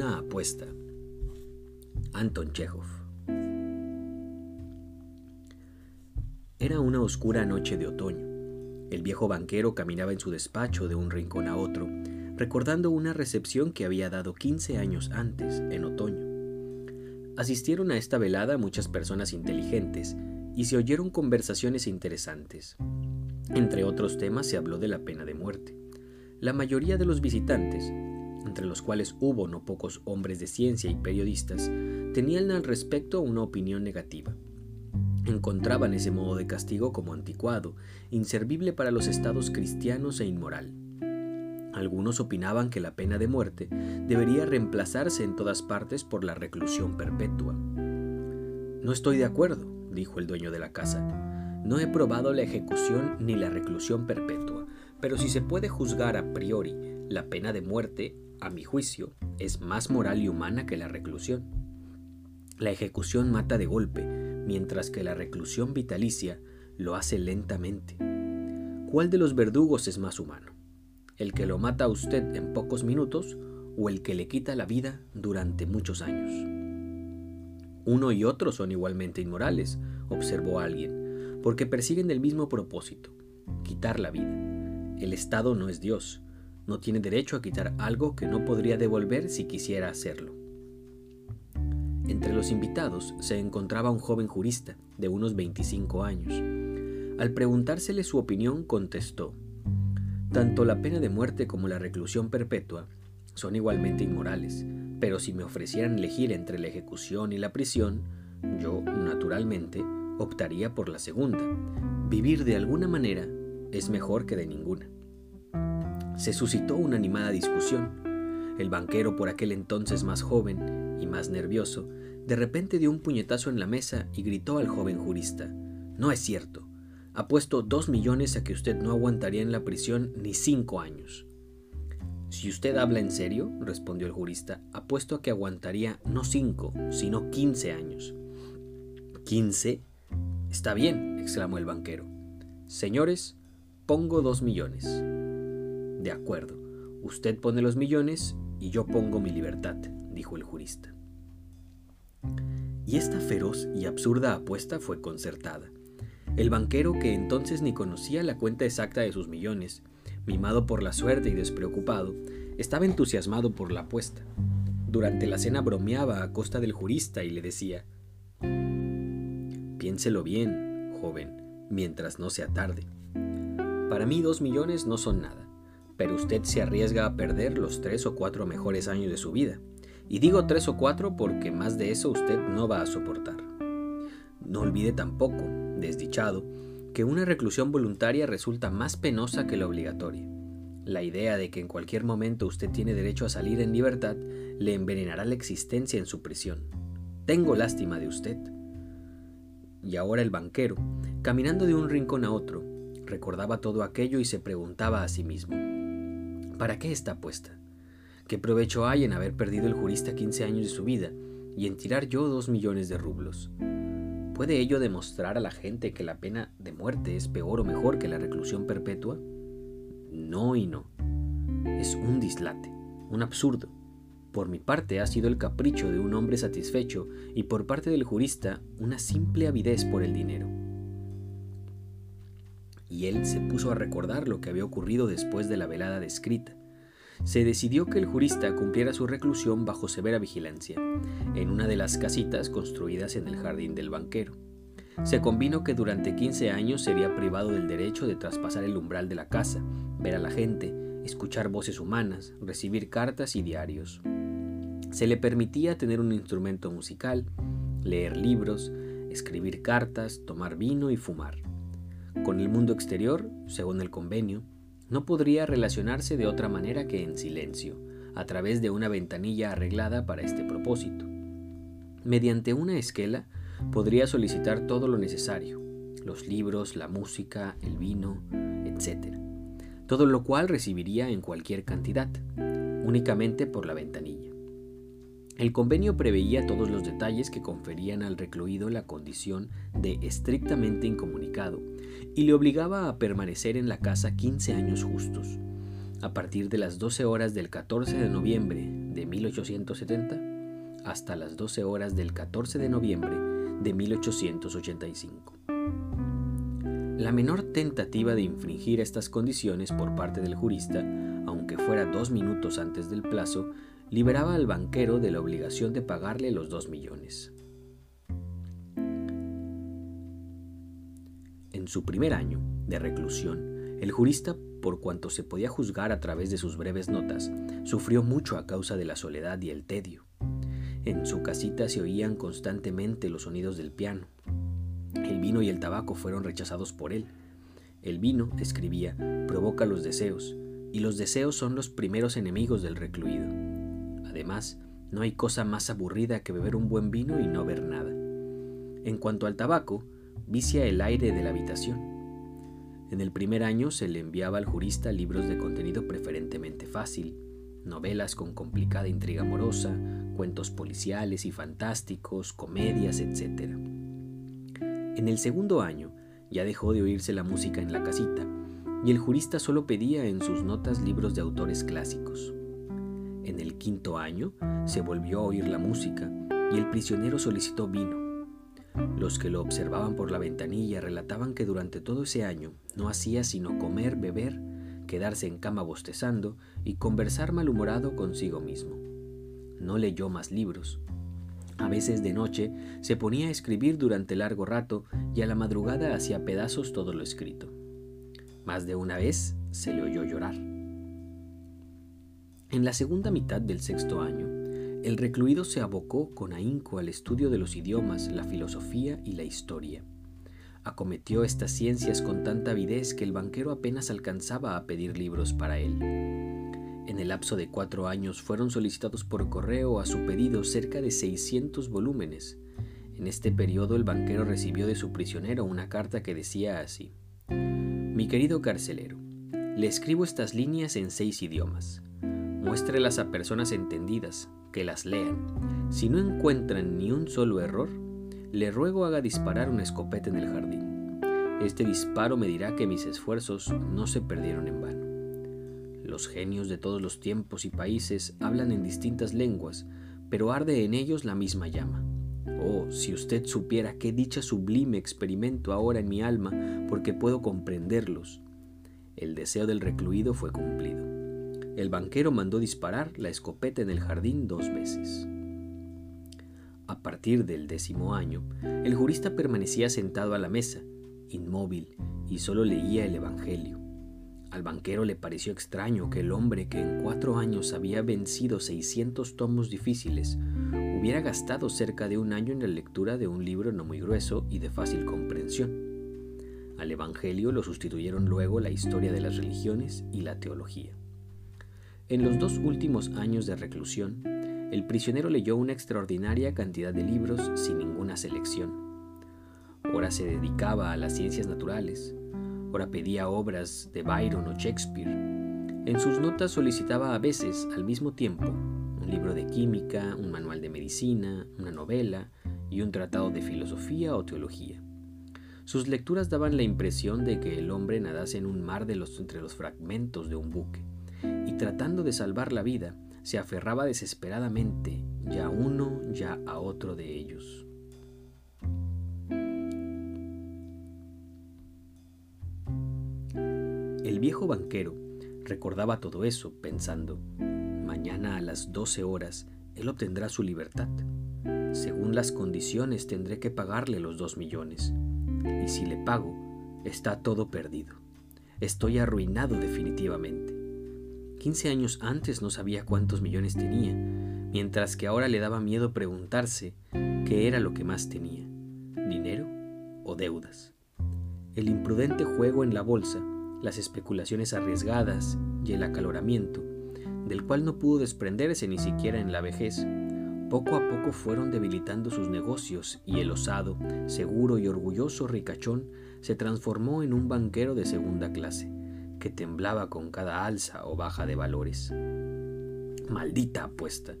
Una apuesta. Anton Chekhov. Era una oscura noche de otoño. El viejo banquero caminaba en su despacho de un rincón a otro, recordando una recepción que había dado 15 años antes, en otoño. Asistieron a esta velada muchas personas inteligentes y se oyeron conversaciones interesantes. Entre otros temas se habló de la pena de muerte. La mayoría de los visitantes, entre los cuales hubo no pocos hombres de ciencia y periodistas, tenían al respecto una opinión negativa. Encontraban ese modo de castigo como anticuado, inservible para los estados cristianos e inmoral. Algunos opinaban que la pena de muerte debería reemplazarse en todas partes por la reclusión perpetua. No estoy de acuerdo, dijo el dueño de la casa. No he probado la ejecución ni la reclusión perpetua, pero si se puede juzgar a priori, la pena de muerte a mi juicio, es más moral y humana que la reclusión. La ejecución mata de golpe, mientras que la reclusión vitalicia lo hace lentamente. ¿Cuál de los verdugos es más humano? ¿El que lo mata a usted en pocos minutos o el que le quita la vida durante muchos años? Uno y otro son igualmente inmorales, observó alguien, porque persiguen el mismo propósito, quitar la vida. El Estado no es Dios, no tiene derecho a quitar algo que no podría devolver si quisiera hacerlo. Entre los invitados se encontraba un joven jurista de unos 25 años. Al preguntársele su opinión contestó, tanto la pena de muerte como la reclusión perpetua son igualmente inmorales, pero si me ofrecieran elegir entre la ejecución y la prisión, yo, naturalmente, optaría por la segunda. Vivir de alguna manera es mejor que de ninguna se suscitó una animada discusión. El banquero, por aquel entonces más joven y más nervioso, de repente dio un puñetazo en la mesa y gritó al joven jurista, No es cierto. Apuesto dos millones a que usted no aguantaría en la prisión ni cinco años. Si usted habla en serio, respondió el jurista, apuesto a que aguantaría no cinco, sino quince años. ¿Quince? Está bien, exclamó el banquero. Señores, pongo dos millones. De acuerdo, usted pone los millones y yo pongo mi libertad, dijo el jurista. Y esta feroz y absurda apuesta fue concertada. El banquero, que entonces ni conocía la cuenta exacta de sus millones, mimado por la suerte y despreocupado, estaba entusiasmado por la apuesta. Durante la cena bromeaba a costa del jurista y le decía, Piénselo bien, joven, mientras no sea tarde. Para mí dos millones no son nada pero usted se arriesga a perder los tres o cuatro mejores años de su vida. Y digo tres o cuatro porque más de eso usted no va a soportar. No olvide tampoco, desdichado, que una reclusión voluntaria resulta más penosa que la obligatoria. La idea de que en cualquier momento usted tiene derecho a salir en libertad le envenenará la existencia en su prisión. Tengo lástima de usted. Y ahora el banquero, caminando de un rincón a otro, recordaba todo aquello y se preguntaba a sí mismo, ¿Para qué está puesta? ¿Qué provecho hay en haber perdido el jurista 15 años de su vida y en tirar yo dos millones de rublos? ¿Puede ello demostrar a la gente que la pena de muerte es peor o mejor que la reclusión perpetua? No y no. Es un dislate, un absurdo. Por mi parte ha sido el capricho de un hombre satisfecho y por parte del jurista una simple avidez por el dinero y él se puso a recordar lo que había ocurrido después de la velada descrita. Se decidió que el jurista cumpliera su reclusión bajo severa vigilancia, en una de las casitas construidas en el jardín del banquero. Se convino que durante 15 años sería privado del derecho de traspasar el umbral de la casa, ver a la gente, escuchar voces humanas, recibir cartas y diarios. Se le permitía tener un instrumento musical, leer libros, escribir cartas, tomar vino y fumar. Con el mundo exterior, según el convenio, no podría relacionarse de otra manera que en silencio, a través de una ventanilla arreglada para este propósito. Mediante una esquela podría solicitar todo lo necesario, los libros, la música, el vino, etc. Todo lo cual recibiría en cualquier cantidad, únicamente por la ventanilla. El convenio preveía todos los detalles que conferían al recluido la condición de estrictamente incomunicado y le obligaba a permanecer en la casa 15 años justos. A partir de las 12 horas del 14 de noviembre de 1870 hasta las 12 horas del 14 de noviembre de 1885. La menor tentativa de infringir estas condiciones por parte del jurista, aunque fuera dos minutos antes del plazo, liberaba al banquero de la obligación de pagarle los dos millones. En su primer año de reclusión, el jurista, por cuanto se podía juzgar a través de sus breves notas, sufrió mucho a causa de la soledad y el tedio. En su casita se oían constantemente los sonidos del piano, el vino y el tabaco fueron rechazados por él. El vino, escribía, provoca los deseos, y los deseos son los primeros enemigos del recluido. Además, no hay cosa más aburrida que beber un buen vino y no ver nada. En cuanto al tabaco, vicia el aire de la habitación. En el primer año se le enviaba al jurista libros de contenido preferentemente fácil, novelas con complicada intriga amorosa, cuentos policiales y fantásticos, comedias, etc. En el segundo año ya dejó de oírse la música en la casita, y el jurista solo pedía en sus notas libros de autores clásicos. En el quinto año se volvió a oír la música y el prisionero solicitó vino. Los que lo observaban por la ventanilla relataban que durante todo ese año no hacía sino comer, beber, quedarse en cama bostezando y conversar malhumorado consigo mismo. No leyó más libros, a veces de noche se ponía a escribir durante largo rato y a la madrugada hacía pedazos todo lo escrito. Más de una vez se le oyó llorar. En la segunda mitad del sexto año, el recluido se abocó con ahínco al estudio de los idiomas, la filosofía y la historia. Acometió estas ciencias con tanta avidez que el banquero apenas alcanzaba a pedir libros para él. En el lapso de cuatro años fueron solicitados por correo a su pedido cerca de 600 volúmenes. En este periodo el banquero recibió de su prisionero una carta que decía así. Mi querido carcelero, le escribo estas líneas en seis idiomas. Muéstrelas a personas entendidas, que las lean. Si no encuentran ni un solo error, le ruego haga disparar un escopete en el jardín. Este disparo me dirá que mis esfuerzos no se perdieron en vano. Los genios de todos los tiempos y países hablan en distintas lenguas, pero arde en ellos la misma llama. Oh, si usted supiera qué dicha sublime experimento ahora en mi alma, porque puedo comprenderlos. El deseo del recluido fue cumplido. El banquero mandó disparar la escopeta en el jardín dos veces. A partir del décimo año, el jurista permanecía sentado a la mesa, inmóvil, y solo leía el Evangelio. Al banquero le pareció extraño que el hombre que en cuatro años había vencido 600 tomos difíciles hubiera gastado cerca de un año en la lectura de un libro no muy grueso y de fácil comprensión. Al Evangelio lo sustituyeron luego la historia de las religiones y la teología. En los dos últimos años de reclusión, el prisionero leyó una extraordinaria cantidad de libros sin ninguna selección. Ahora se dedicaba a las ciencias naturales, Ahora pedía obras de Byron o Shakespeare. En sus notas solicitaba a veces, al mismo tiempo, un libro de química, un manual de medicina, una novela y un tratado de filosofía o teología. Sus lecturas daban la impresión de que el hombre nadase en un mar de los, entre los fragmentos de un buque, tratando de salvar la vida, se aferraba desesperadamente ya uno, ya a otro de ellos. El viejo banquero recordaba todo eso pensando, mañana a las 12 horas él obtendrá su libertad. Según las condiciones tendré que pagarle los dos millones. Y si le pago, está todo perdido. Estoy arruinado definitivamente. Quince años antes no sabía cuántos millones tenía, mientras que ahora le daba miedo preguntarse qué era lo que más tenía, dinero o deudas. El imprudente juego en la bolsa las especulaciones arriesgadas y el acaloramiento, del cual no pudo desprenderse ni siquiera en la vejez, poco a poco fueron debilitando sus negocios y el osado, seguro y orgulloso ricachón se transformó en un banquero de segunda clase, que temblaba con cada alza o baja de valores. Maldita apuesta,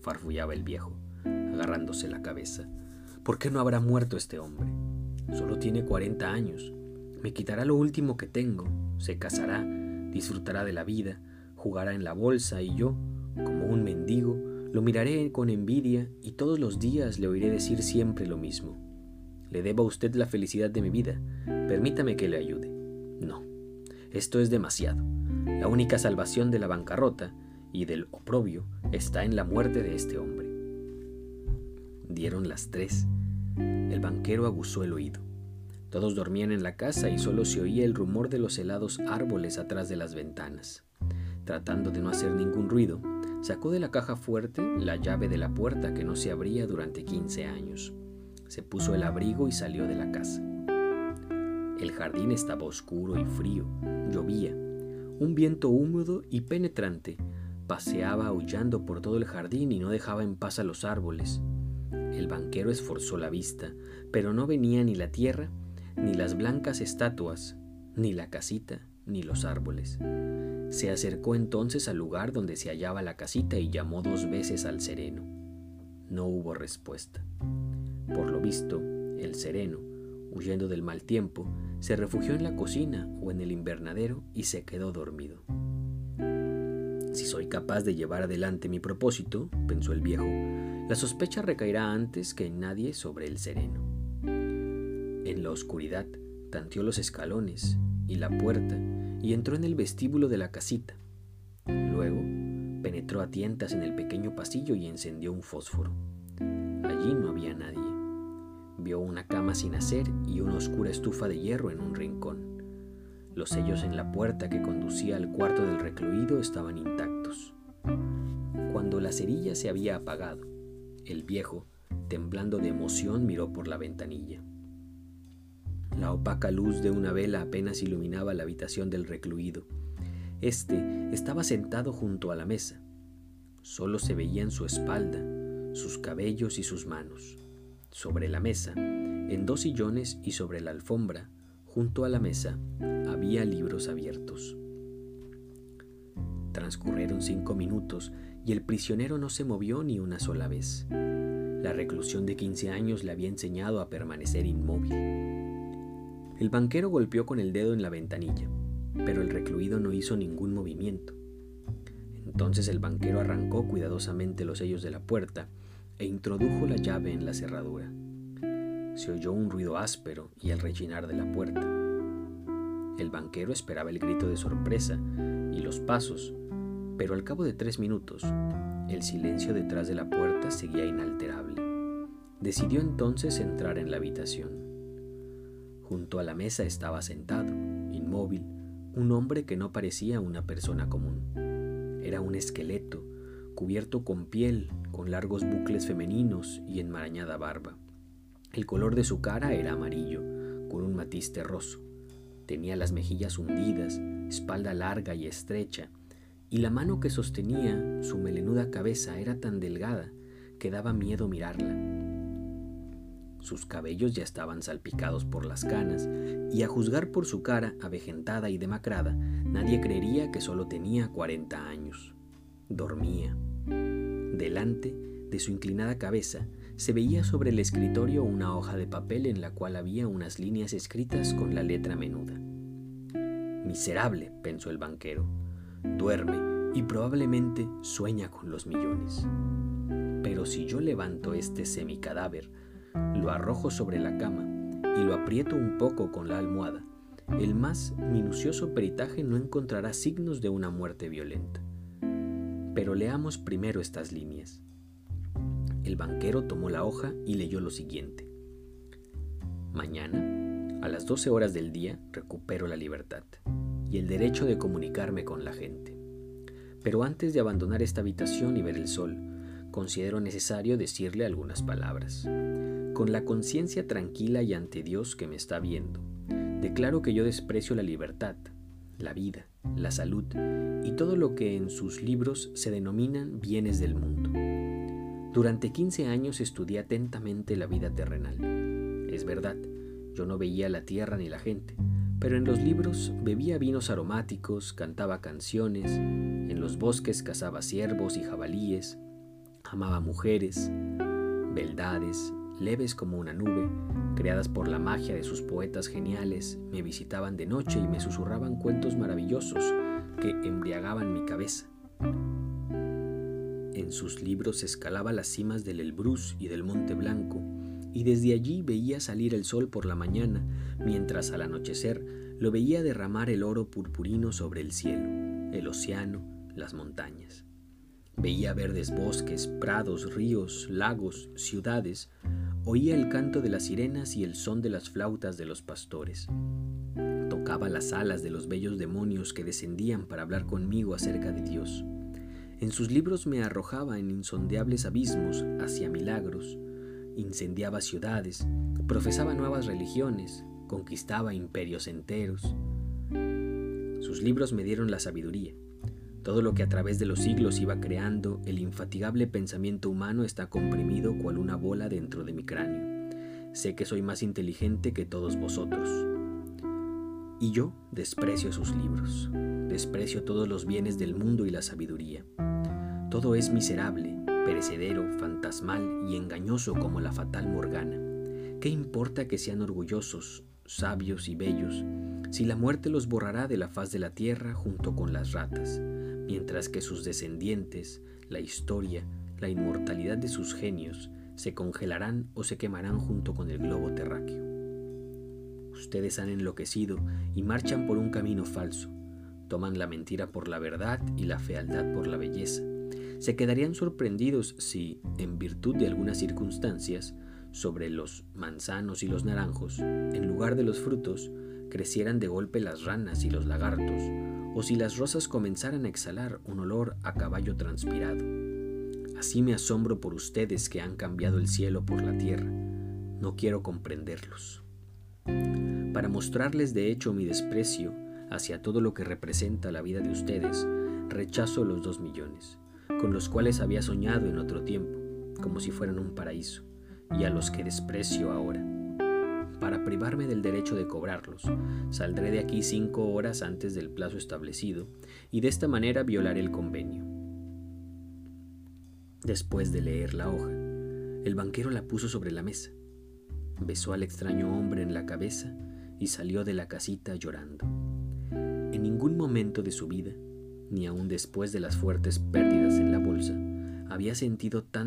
farfullaba el viejo, agarrándose la cabeza. ¿Por qué no habrá muerto este hombre? Solo tiene cuarenta años me quitará lo último que tengo, se casará, disfrutará de la vida, jugará en la bolsa y yo, Como un mendigo, lo miraré con envidia y todos los días le oiré decir siempre lo mismo. Le debo a usted la felicidad de mi vida. Permítame que le ayude. No, esto es demasiado. La única salvación de la bancarrota y del oprobio está en la muerte de este hombre. Dieron las tres. El banquero aguzó el oído. Todos dormían en la casa y solo se oía el rumor de los helados árboles atrás de las ventanas. Tratando de no hacer ningún ruido, sacó de la caja fuerte la llave de la puerta que no se abría durante 15 años. Se puso el abrigo y salió de la casa. El jardín estaba oscuro y frío, llovía. Un viento húmedo y penetrante paseaba aullando por todo el jardín y no dejaba en paz a los árboles. El banquero esforzó la vista, pero no venía ni la tierra, ni las blancas estatuas, ni la casita, ni los árboles. Se acercó entonces al lugar donde se hallaba la casita y llamó dos veces al sereno. No hubo respuesta. Por lo visto, el sereno, huyendo del mal tiempo, se refugió en la cocina o en el invernadero y se quedó dormido. Si soy capaz de llevar adelante mi propósito, pensó el viejo, la sospecha recaerá antes que en nadie sobre el sereno. En la oscuridad tanteó los escalones y la puerta y entró en el vestíbulo de la casita. Luego penetró a tientas en el pequeño pasillo y encendió un fósforo. Allí no había nadie. Una cama sin hacer y una oscura estufa de hierro en un rincón. Los sellos en la puerta que conducía al cuarto del recluido estaban intactos. Cuando la cerilla se había apagado, el viejo, temblando de emoción, miró por la ventanilla. La opaca luz de una vela apenas iluminaba la habitación del recluido. Este estaba sentado junto a la mesa. Solo se veían su espalda, sus cabellos y sus manos. Sobre la mesa, en dos sillones y sobre la alfombra, junto a la mesa, había libros abiertos. Transcurrieron cinco minutos y el prisionero no se movió ni una sola vez. La reclusión de quince años le había enseñado a permanecer inmóvil. El banquero golpeó con el dedo en la ventanilla, pero el recluido no hizo ningún movimiento. Entonces el banquero arrancó cuidadosamente los sellos de la puerta e introdujo la llave en la cerradura. Se oyó un ruido áspero y el rechinar de la puerta. El banquero esperaba el grito de sorpresa y los pasos, pero al cabo de tres minutos, el silencio detrás de la puerta seguía inalterable. Decidió entonces entrar en la habitación. Junto a la mesa estaba sentado, inmóvil, un hombre que no parecía una persona común. Era un esqueleto, cubierto con piel, con largos bucles femeninos y enmarañada barba. El color de su cara era amarillo, con un matiz terroso. Tenía las mejillas hundidas, espalda larga y estrecha, y la mano que sostenía su melenuda cabeza era tan delgada que daba miedo mirarla. Sus cabellos ya estaban salpicados por las canas, y a juzgar por su cara avejentada y demacrada, nadie creería que solo tenía 40 años. Dormía. Delante de su inclinada cabeza se veía sobre el escritorio una hoja de papel en la cual había unas líneas escritas con la letra menuda. Miserable, pensó el banquero. Duerme y probablemente sueña con los millones. Pero si yo levanto este semicadáver, lo arrojo sobre la cama y lo aprieto un poco con la almohada, el más minucioso peritaje no encontrará signos de una muerte violenta. Pero leamos primero estas líneas. El banquero tomó la hoja y leyó lo siguiente. Mañana, a las 12 horas del día, recupero la libertad y el derecho de comunicarme con la gente. Pero antes de abandonar esta habitación y ver el sol, considero necesario decirle algunas palabras. Con la conciencia tranquila y ante Dios que me está viendo, declaro que yo desprecio la libertad, la vida, la salud y todo lo que en sus libros se denominan bienes del mundo. Durante 15 años estudié atentamente la vida terrenal. Es verdad, yo no veía la tierra ni la gente, pero en los libros bebía vinos aromáticos, cantaba canciones, en los bosques cazaba ciervos y jabalíes, amaba mujeres, beldades, leves como una nube, creadas por la magia de sus poetas geniales, me visitaban de noche y me susurraban cuentos maravillosos que embriagaban mi cabeza. En sus libros escalaba las cimas del Elbrus y del Monte Blanco, y desde allí veía salir el sol por la mañana, mientras al anochecer lo veía derramar el oro purpurino sobre el cielo, el océano, las montañas. Veía verdes bosques, prados, ríos, lagos, ciudades, oía el canto de las sirenas y el son de las flautas de los pastores. Tocaba las alas de los bellos demonios que descendían para hablar conmigo acerca de Dios. En sus libros me arrojaba en insondeables abismos hacia milagros, incendiaba ciudades, profesaba nuevas religiones, conquistaba imperios enteros. Sus libros me dieron la sabiduría. Todo lo que a través de los siglos iba creando, el infatigable pensamiento humano está comprimido cual una bola dentro de mi cráneo. Sé que soy más inteligente que todos vosotros. Y yo desprecio sus libros, desprecio todos los bienes del mundo y la sabiduría. Todo es miserable, perecedero, fantasmal y engañoso como la fatal Morgana. ¿Qué importa que sean orgullosos, sabios y bellos, si la muerte los borrará de la faz de la tierra junto con las ratas, mientras que sus descendientes, la historia, la inmortalidad de sus genios, se congelarán o se quemarán junto con el globo terráqueo? Ustedes han enloquecido y marchan por un camino falso. Toman la mentira por la verdad y la fealdad por la belleza. Se quedarían sorprendidos si, en virtud de algunas circunstancias, sobre los manzanos y los naranjos, en lugar de los frutos, crecieran de golpe las ranas y los lagartos, o si las rosas comenzaran a exhalar un olor a caballo transpirado. Así me asombro por ustedes que han cambiado el cielo por la tierra. No quiero comprenderlos. Para mostrarles de hecho mi desprecio hacia todo lo que representa la vida de ustedes, rechazo los dos millones, con los cuales había soñado en otro tiempo, como si fueran un paraíso, y a los que desprecio ahora. Para privarme del derecho de cobrarlos, saldré de aquí cinco horas antes del plazo establecido, y de esta manera violaré el convenio. Después de leer la hoja, el banquero la puso sobre la mesa besó al extraño hombre en la cabeza y salió de la casita llorando. En ningún momento de su vida, ni aun después de las fuertes pérdidas en la bolsa, había sentido tanto